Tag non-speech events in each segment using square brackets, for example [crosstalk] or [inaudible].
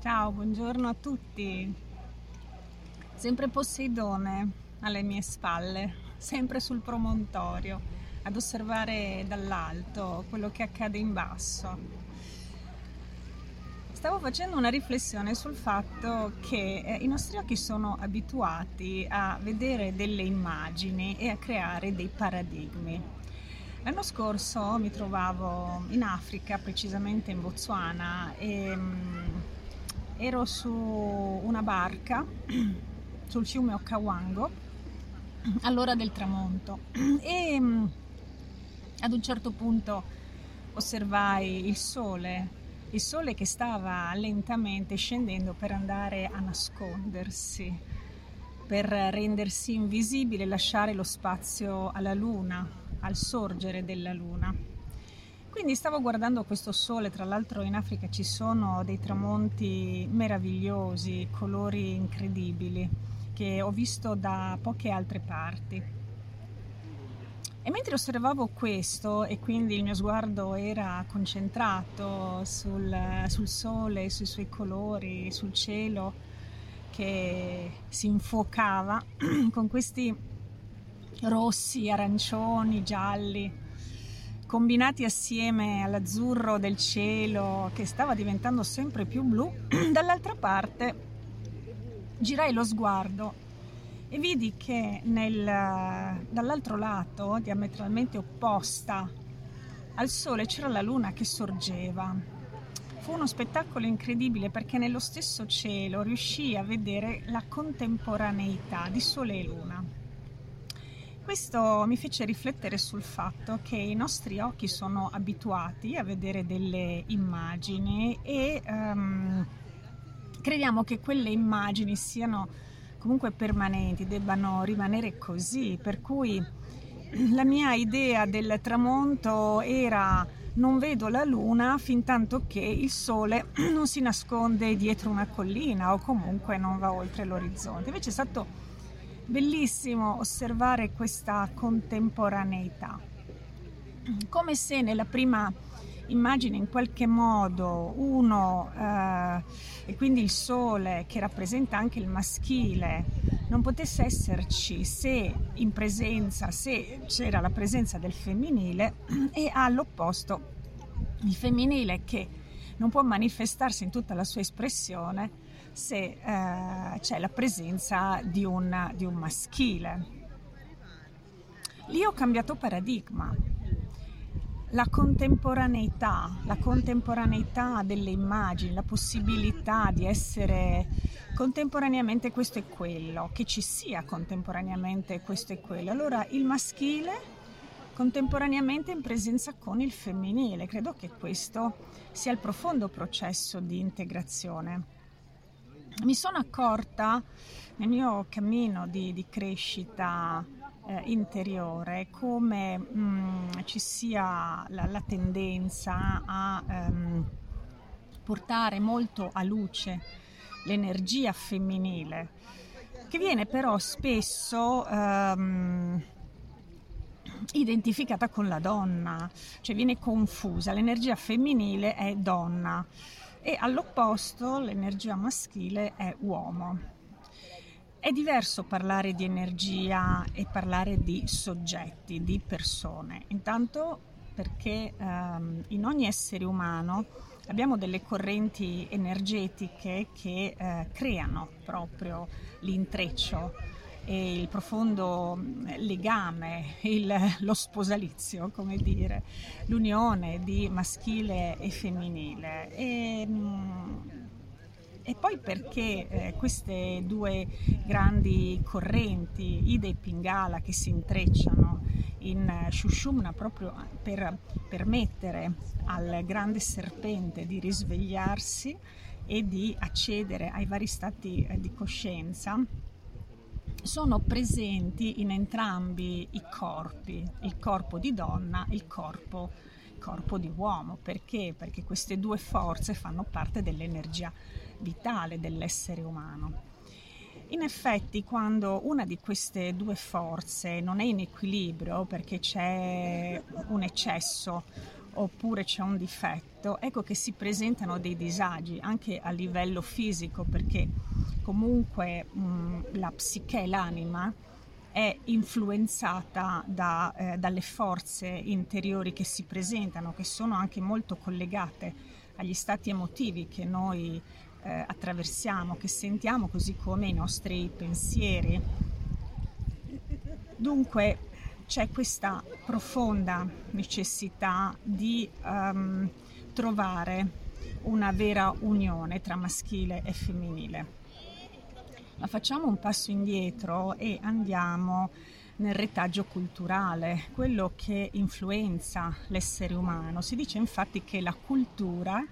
Ciao, buongiorno a tutti. Sempre Poseidone alle mie spalle, sempre sul promontorio, ad osservare dall'alto quello che accade in basso. Stavo facendo una riflessione sul fatto che eh, i nostri occhi sono abituati a vedere delle immagini e a creare dei paradigmi. L'anno scorso mi trovavo in Africa, precisamente in Botswana, e um, ero su una barca [clears throat] sul fiume Okavango all'ora del tramonto e um, ad un certo punto osservai il sole, il sole che stava lentamente scendendo per andare a nascondersi, per rendersi invisibile, lasciare lo spazio alla luna, al sorgere della luna. Quindi stavo guardando questo sole, tra l'altro in Africa ci sono dei tramonti meravigliosi, colori incredibili che ho visto da poche altre parti. E mentre osservavo questo e quindi il mio sguardo era concentrato sul, sul sole, sui suoi colori, sul cielo che si infuocava [clears throat] con questi rossi, arancioni, gialli, combinati assieme all'azzurro del cielo che stava diventando sempre più blu, [clears throat] dall'altra parte girai lo sguardo e vidi che nel, dall'altro lato, diametralmente opposta al sole, c'era la luna che sorgeva. Fu uno spettacolo incredibile perché nello stesso cielo riuscii a vedere la contemporaneità di sole e luna. Questo mi fece riflettere sul fatto che i nostri occhi sono abituati a vedere delle immagini e um, crediamo che quelle immagini siano comunque permanenti, debbano rimanere così, per cui la mia idea del tramonto era non vedo la luna fin tanto che il sole [clears throat] non si nasconde dietro una collina o comunque non va oltre l'orizzonte. Invece è stato bellissimo osservare questa contemporaneità, come se nella prima immagine in qualche modo uno eh, e quindi il sole che rappresenta anche il maschile non potesse esserci se in presenza, se c'era la presenza del femminile e all'opposto il femminile che non può manifestarsi in tutta la sua espressione se eh, c'è la presenza di un, di un maschile. Lì ho cambiato paradigma. La contemporaneità, la contemporaneità delle immagini, la possibilità di essere contemporaneamente questo e quello, che ci sia contemporaneamente questo e quello. Allora il maschile contemporaneamente in presenza con il femminile. Credo che questo sia il profondo processo di integrazione mi sono accorta nel mio cammino di, di crescita eh, interiore come mh, mm, ci sia la, la tendenza a ehm, portare molto a luce l'energia femminile, che viene però spesso ehm, identificata con la donna, cioè viene confusa, l'energia femminile è donna e all'opposto l'energia maschile è uomo. È diverso parlare di energia e parlare di soggetti, di persone. Intanto perché ehm, in ogni essere umano abbiamo delle correnti energetiche che eh, creano proprio l'intreccio il profondo mm, legame, il, lo sposalizio, come dire, l'unione di maschile e femminile. E, mm, e poi perché eh, queste due grandi correnti, Ida e Pingala, che si intrecciano in Shushumna proprio per permettere al grande serpente di risvegliarsi e di accedere ai vari stati eh, di coscienza, sono presenti in entrambi i corpi, il corpo di donna e il corpo, corpo di uomo. Perché? Perché queste due forze fanno parte dell'energia vitale dell'essere umano. In effetti, quando una di queste due forze non è in equilibrio perché c'è un eccesso oppure c'è un difetto, ecco che si presentano dei disagi anche a livello fisico perché comunque mh, la psiche, l'anima, è influenzata da, eh, dalle forze interiori che si presentano, che sono anche molto collegate agli stati emotivi che noi eh, attraversiamo, che sentiamo, così come i nostri pensieri. Dunque c'è questa profonda necessità di um, trovare una vera unione tra maschile e femminile. Ma facciamo un passo indietro e andiamo nel retaggio culturale, quello che influenza l'essere umano. Si dice infatti che la cultura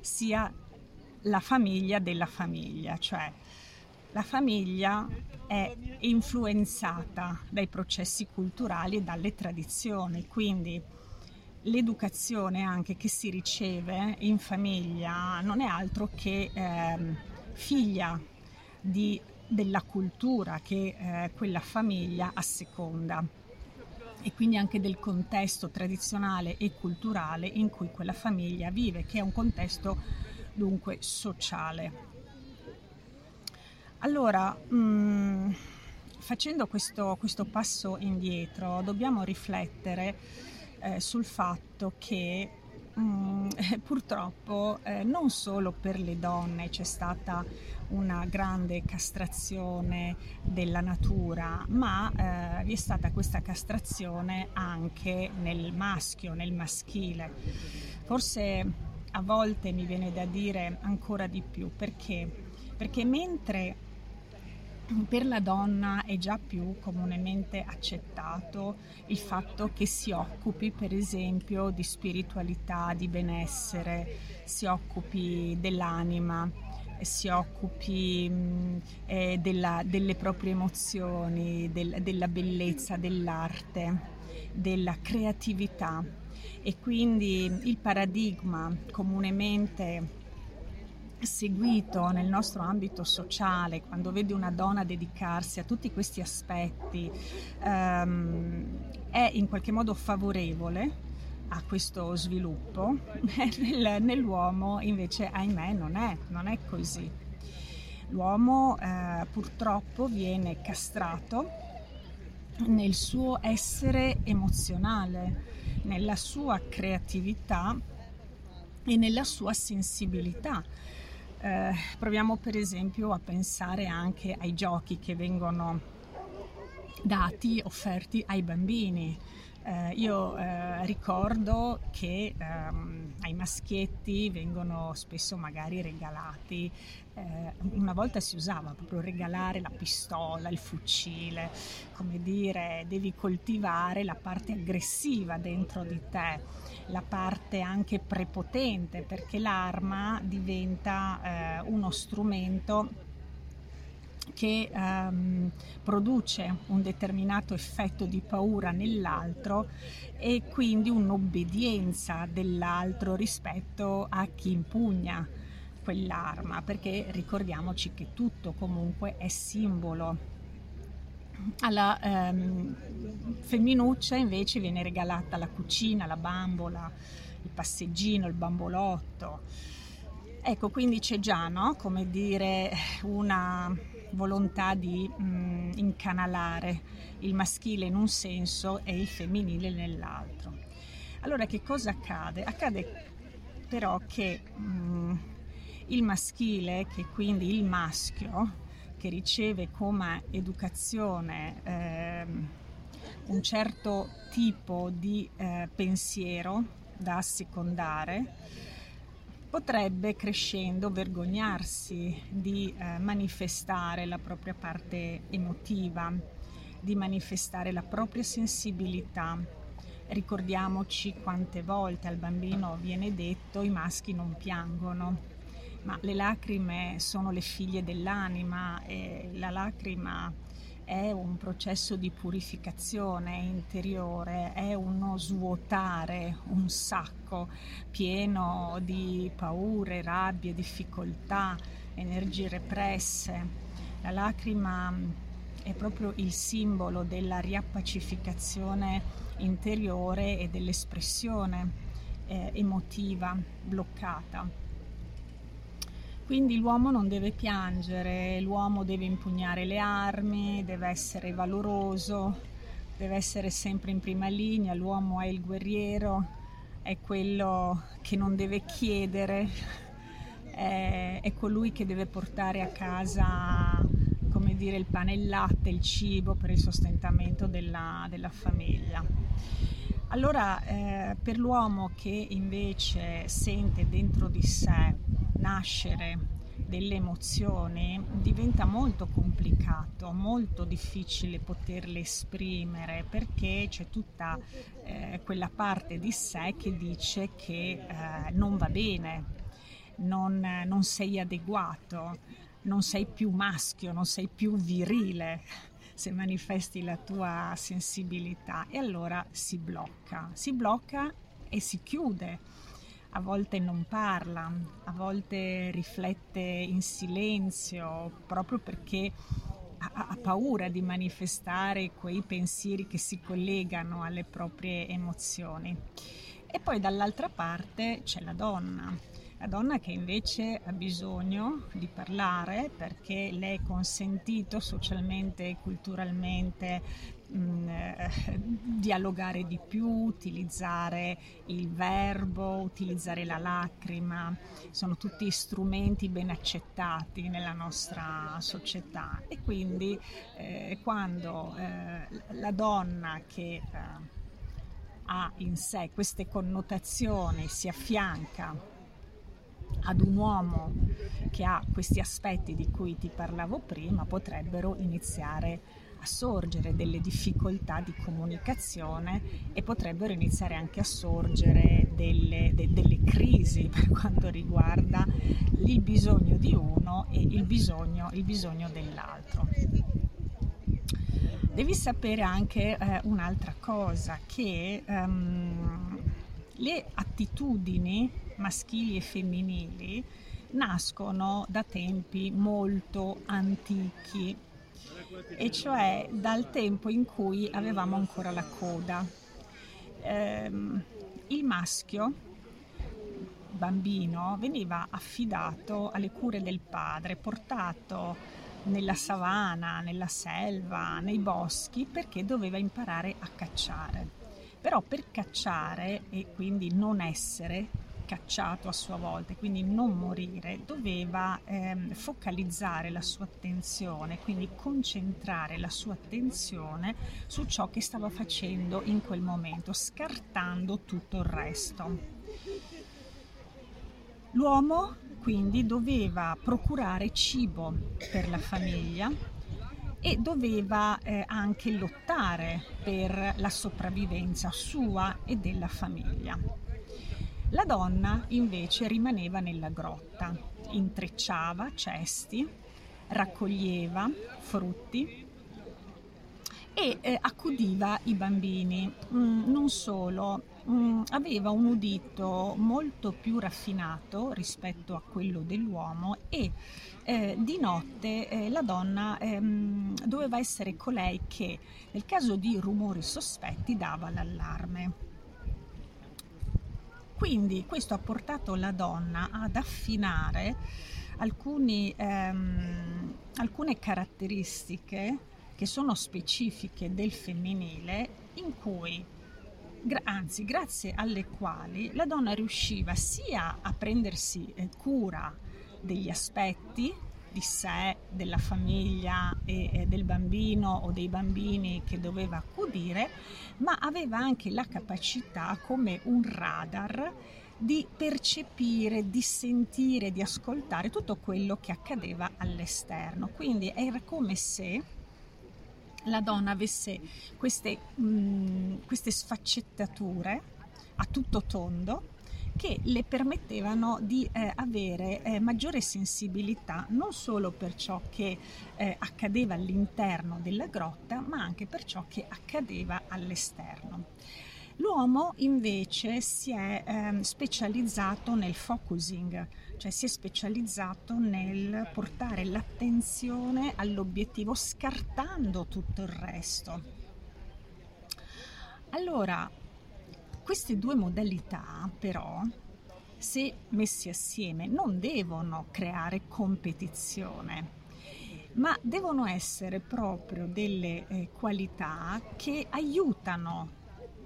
sia la famiglia della famiglia, cioè la famiglia è influenzata dai processi culturali e dalle tradizioni, quindi l'educazione anche che si riceve in famiglia non è altro che eh, figlia di, della cultura che eh, quella famiglia asseconda e quindi anche del contesto tradizionale e culturale in cui quella famiglia vive, che è un contesto dunque sociale. Allora, mh, mm, facendo questo, questo, passo indietro, dobbiamo riflettere eh, sul fatto che mm, [laughs] purtroppo eh, non solo per le donne c'è stata una grande castrazione della natura, ma eh, vi è stata questa castrazione anche nel maschio, nel maschile. Forse a volte mi viene da dire ancora di più perché? Perché mentre per la donna è già più comunemente accettato il fatto che si occupi per esempio di spiritualità, di benessere, si occupi dell'anima, si occupi eh, della, delle proprie emozioni, del, della bellezza, dell'arte, della creatività. E quindi il paradigma comunemente seguito nel nostro ambito sociale, quando vedi una donna dedicarsi a tutti questi aspetti, ehm, è in qualche modo favorevole a questo sviluppo, [laughs] Nel, nell'uomo invece ahimè non è, non è così. L'uomo eh, purtroppo viene castrato nel suo essere emozionale, nella sua creatività e nella sua sensibilità. Eh, proviamo per esempio a pensare anche ai giochi che vengono dati, offerti ai bambini. Eh, io eh, ricordo che ehm, ai maschietti vengono spesso magari regalati, eh, una volta si usava proprio regalare la pistola, il fucile, come dire, devi coltivare la parte aggressiva dentro di te, la parte anche prepotente, perché l'arma diventa eh, uno strumento che ehm, produce un determinato effetto di paura nell'altro e quindi un'obbedienza dell'altro rispetto a chi impugna quell'arma, perché ricordiamoci che tutto comunque è simbolo. Alla ehm, femminuccia invece viene regalata la cucina, la bambola, il passeggino, il bambolotto. Ecco, quindi c'è già, no? come dire, una volontà di mh, mm, incanalare il maschile in un senso e il femminile nell'altro. Allora che cosa accade? Accade però che mh, mm, il maschile, che quindi il maschio, che riceve come educazione eh, un certo tipo di eh, pensiero da assecondare, potrebbe crescendo vergognarsi di eh, manifestare la propria parte emotiva, di manifestare la propria sensibilità. Ricordiamoci quante volte al bambino viene detto i maschi non piangono, ma le lacrime sono le figlie dell'anima e la lacrima è un processo di purificazione interiore, è uno svuotare un sacco pieno di paure, rabbie, difficoltà, energie represse. La lacrima è proprio il simbolo della riappacificazione interiore e dell'espressione eh, emotiva bloccata. Quindi l'uomo non deve piangere, l'uomo deve impugnare le armi, deve essere valoroso, deve essere sempre in prima linea, l'uomo è il guerriero, è quello che non deve chiedere, è, è colui che deve portare a casa come dire, il pane e il latte, il cibo per il sostentamento della, della famiglia. Allora, eh, per l'uomo che invece sente dentro di sé nascere delle emozioni, diventa molto complicato, molto difficile poterle esprimere perché c'è tutta eh, quella parte di sé che dice che eh, non va bene, non, non sei adeguato, non sei più maschio, non sei più virile se manifesti la tua sensibilità e allora si blocca, si blocca e si chiude. A volte non parla, a volte riflette in silenzio proprio perché ha, paura di manifestare quei pensieri che si collegano alle proprie emozioni. E poi dall'altra parte c'è la donna la donna che invece ha bisogno di parlare perché le è consentito socialmente e culturalmente mm, eh, dialogare di più, utilizzare il verbo, utilizzare la lacrima, sono tutti strumenti ben accettati nella nostra società. E quindi eh, quando eh, la donna che eh, ha in sé queste connotazioni si affianca ad un uomo che ha questi aspetti di cui ti parlavo prima, potrebbero iniziare sorgere delle difficoltà di comunicazione e potrebbero iniziare anche a sorgere delle, de, delle crisi [laughs] per quanto riguarda il bisogno di uno e il bisogno, il bisogno dell'altro. Devi sapere anche eh, un'altra cosa, che um, le attitudini maschili e femminili nascono da tempi molto antichi, e cioè dal tempo in cui avevamo ancora la coda. Eh, il maschio, bambino, veniva affidato alle cure del padre, portato nella savana, nella selva, nei boschi, perché doveva imparare a cacciare. Però per cacciare e quindi non essere cacciato a sua volta e quindi non morire, doveva ehm, focalizzare la sua attenzione, quindi concentrare la sua attenzione su ciò che stava facendo in quel momento, scartando tutto il resto. L'uomo quindi doveva procurare cibo per la famiglia e doveva eh, anche lottare per la sopravvivenza sua e della famiglia. La donna invece rimaneva nella grotta, intrecciava cesti, raccoglieva frutti e eh, accudiva i bambini. Mm, non solo, mm, aveva un udito molto più raffinato rispetto a quello dell'uomo e eh, di notte eh, la donna ehm, doveva essere colei che nel caso di rumori sospetti dava l'allarme. Quindi questo ha portato la donna ad affinare alcuni, ehm, alcune caratteristiche che sono specifiche del femminile in cui anzi grazie alle quali la donna riusciva sia a prendersi eh, cura degli aspetti di sé, della famiglia e, del bambino o dei bambini che doveva accudire, ma aveva anche la capacità come un radar di percepire, di sentire, di ascoltare tutto quello che accadeva all'esterno. Quindi era come se la donna avesse queste, mh, mm, queste sfaccettature a tutto tondo che le permettevano di eh, avere eh, maggiore sensibilità non solo per ciò che eh, accadeva all'interno della grotta, ma anche per ciò che accadeva all'esterno. L'uomo invece si è ehm, specializzato nel focusing, cioè si è specializzato nel portare l'attenzione all'obiettivo scartando tutto il resto. Allora, queste due modalità però se messi assieme non devono creare competizione ma devono essere proprio delle eh, qualità che aiutano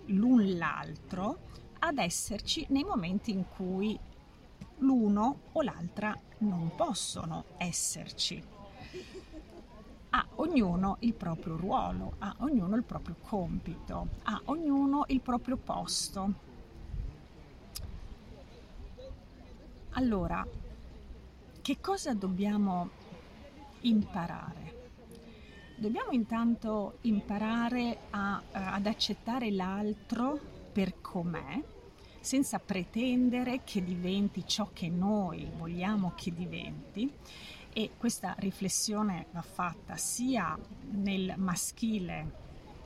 l'un l'altro ad esserci nei momenti in cui l'uno o l'altra non possono esserci. Ha ognuno il proprio ruolo, ha ognuno il proprio compito, ha ognuno il proprio posto. Allora, che cosa dobbiamo imparare? Dobbiamo intanto imparare a, uh, ad accettare l'altro per com'è, senza pretendere che diventi ciò che noi vogliamo che diventi. E questa riflessione va fatta sia nel maschile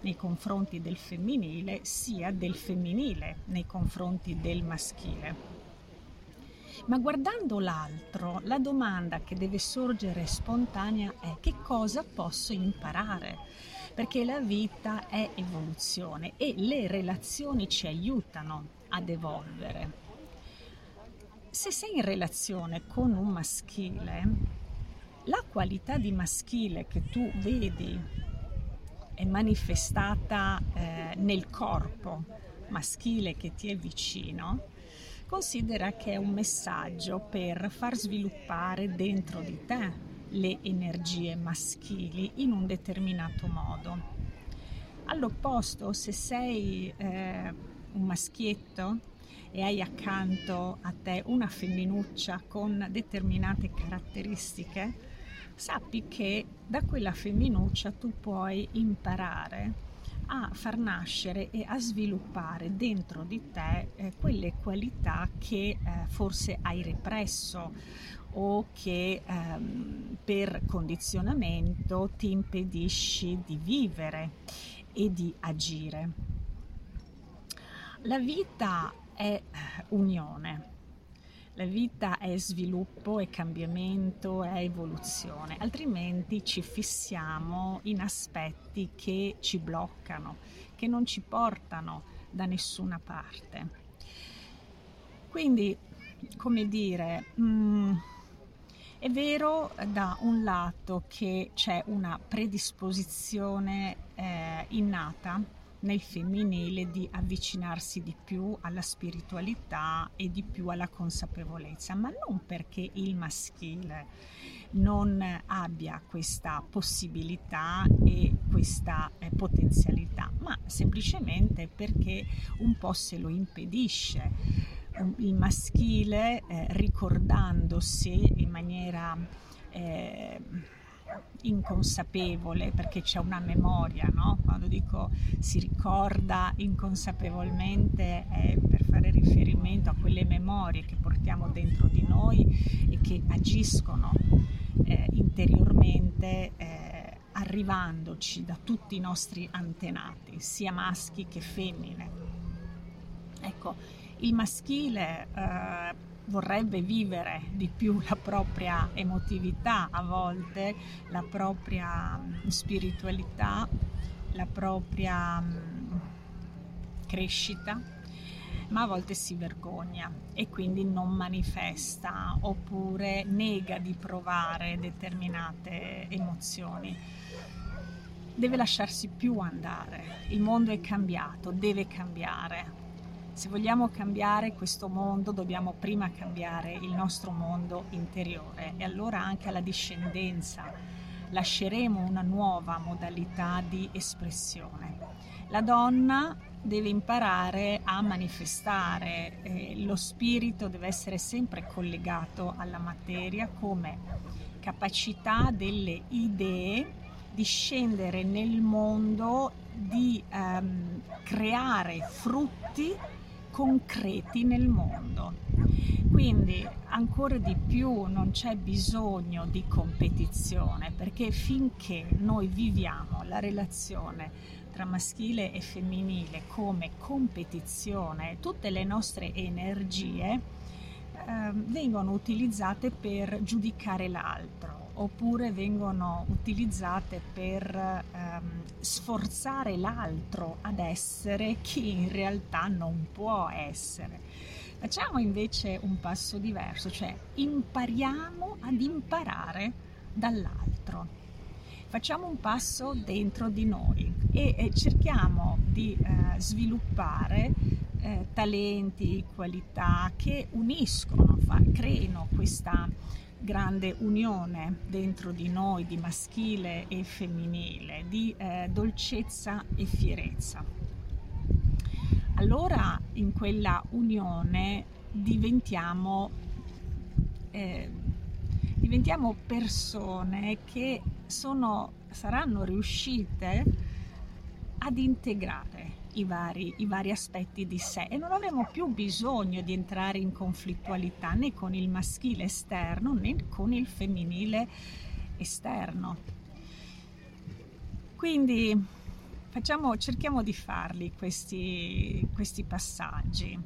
nei confronti del femminile, sia del femminile nei confronti del maschile. Ma guardando l'altro, la domanda che deve sorgere spontanea è che cosa posso imparare? Perché la vita è evoluzione e le relazioni ci aiutano ad evolvere. Se sei in relazione con un maschile, la qualità di maschile che tu vedi è manifestata eh, nel corpo maschile che ti è vicino, considera che è un messaggio per far sviluppare dentro di te le energie maschili in un determinato modo. All'opposto, se sei eh, un maschietto e hai accanto a te una femminuccia con determinate caratteristiche, sappi che da quella femminuccia tu puoi imparare a far nascere e a sviluppare dentro di te eh, quelle qualità che eh, forse hai represso o che ehm, per condizionamento ti impedisci di vivere e di agire. La vita è eh, unione, la vita è sviluppo, è cambiamento, è evoluzione, altrimenti ci fissiamo in aspetti che ci bloccano, che non ci portano da nessuna parte. Quindi, come dire, mh, mm, è vero da un lato che c'è una predisposizione eh, innata nel femminile di avvicinarsi di più alla spiritualità e di più alla consapevolezza, ma non perché il maschile non abbia questa possibilità e questa eh, potenzialità, ma semplicemente perché un po' se lo impedisce. Il maschile, eh, ricordandosi in maniera eh, inconsapevole perché c'è una memoria, no? quando dico si ricorda inconsapevolmente è per fare riferimento a quelle memorie che portiamo dentro di noi e che agiscono eh, interiormente eh, arrivandoci da tutti i nostri antenati, sia maschi che femmine. Ecco, il maschile eh, vorrebbe vivere di più la propria emotività a volte, la propria mm, spiritualità, la propria mm, crescita, ma a volte si vergogna e quindi non manifesta oppure nega di provare determinate emozioni. Deve lasciarsi più andare, il mondo è cambiato, deve cambiare, se vogliamo cambiare questo mondo dobbiamo prima cambiare il nostro mondo interiore e allora anche alla discendenza lasceremo una nuova modalità di espressione. La donna deve imparare a manifestare, eh, lo spirito deve essere sempre collegato alla materia come capacità delle idee di scendere nel mondo, di ehm, creare frutti concreti nel mondo. Quindi ancora di più non c'è bisogno di competizione perché finché noi viviamo la relazione tra maschile e femminile come competizione, tutte le nostre energie eh, vengono utilizzate per giudicare l'altro oppure vengono utilizzate per ehm, sforzare l'altro ad essere chi in realtà non può essere. Facciamo invece un passo diverso, cioè impariamo ad imparare dall'altro. Facciamo un passo dentro di noi e, cerchiamo di eh, sviluppare eh, talenti, qualità che uniscono, fa, creino questa grande unione dentro di noi di maschile e femminile, di eh, dolcezza e fierezza. Allora in quella unione diventiamo, eh, diventiamo persone che sono, saranno riuscite ad integrare i vari, i vari aspetti di sé e non avremo più bisogno di entrare in conflittualità né con il maschile esterno né con il femminile esterno. Quindi facciamo, cerchiamo di farli questi, questi passaggi.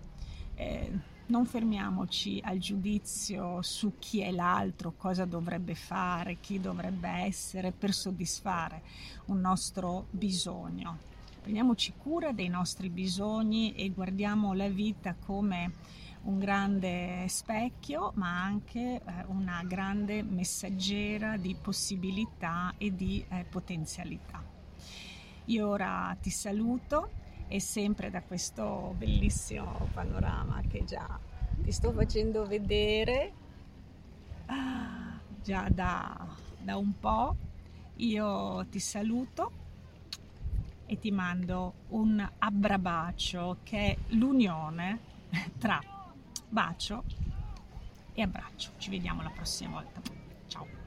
Eh, non fermiamoci al giudizio su chi è l'altro, cosa dovrebbe fare, chi dovrebbe essere per soddisfare un nostro bisogno prendiamoci cura dei nostri bisogni e guardiamo la vita come un grande specchio, ma anche eh, una grande messaggera di possibilità e di eh, potenzialità. Io ora ti saluto e sempre da questo bellissimo panorama che già ti sto facendo vedere ah, già da, da un po'. Io ti saluto e ti mando un abbrabacio che è l'unione tra bacio e abbraccio. Ci vediamo la prossima volta. Ciao.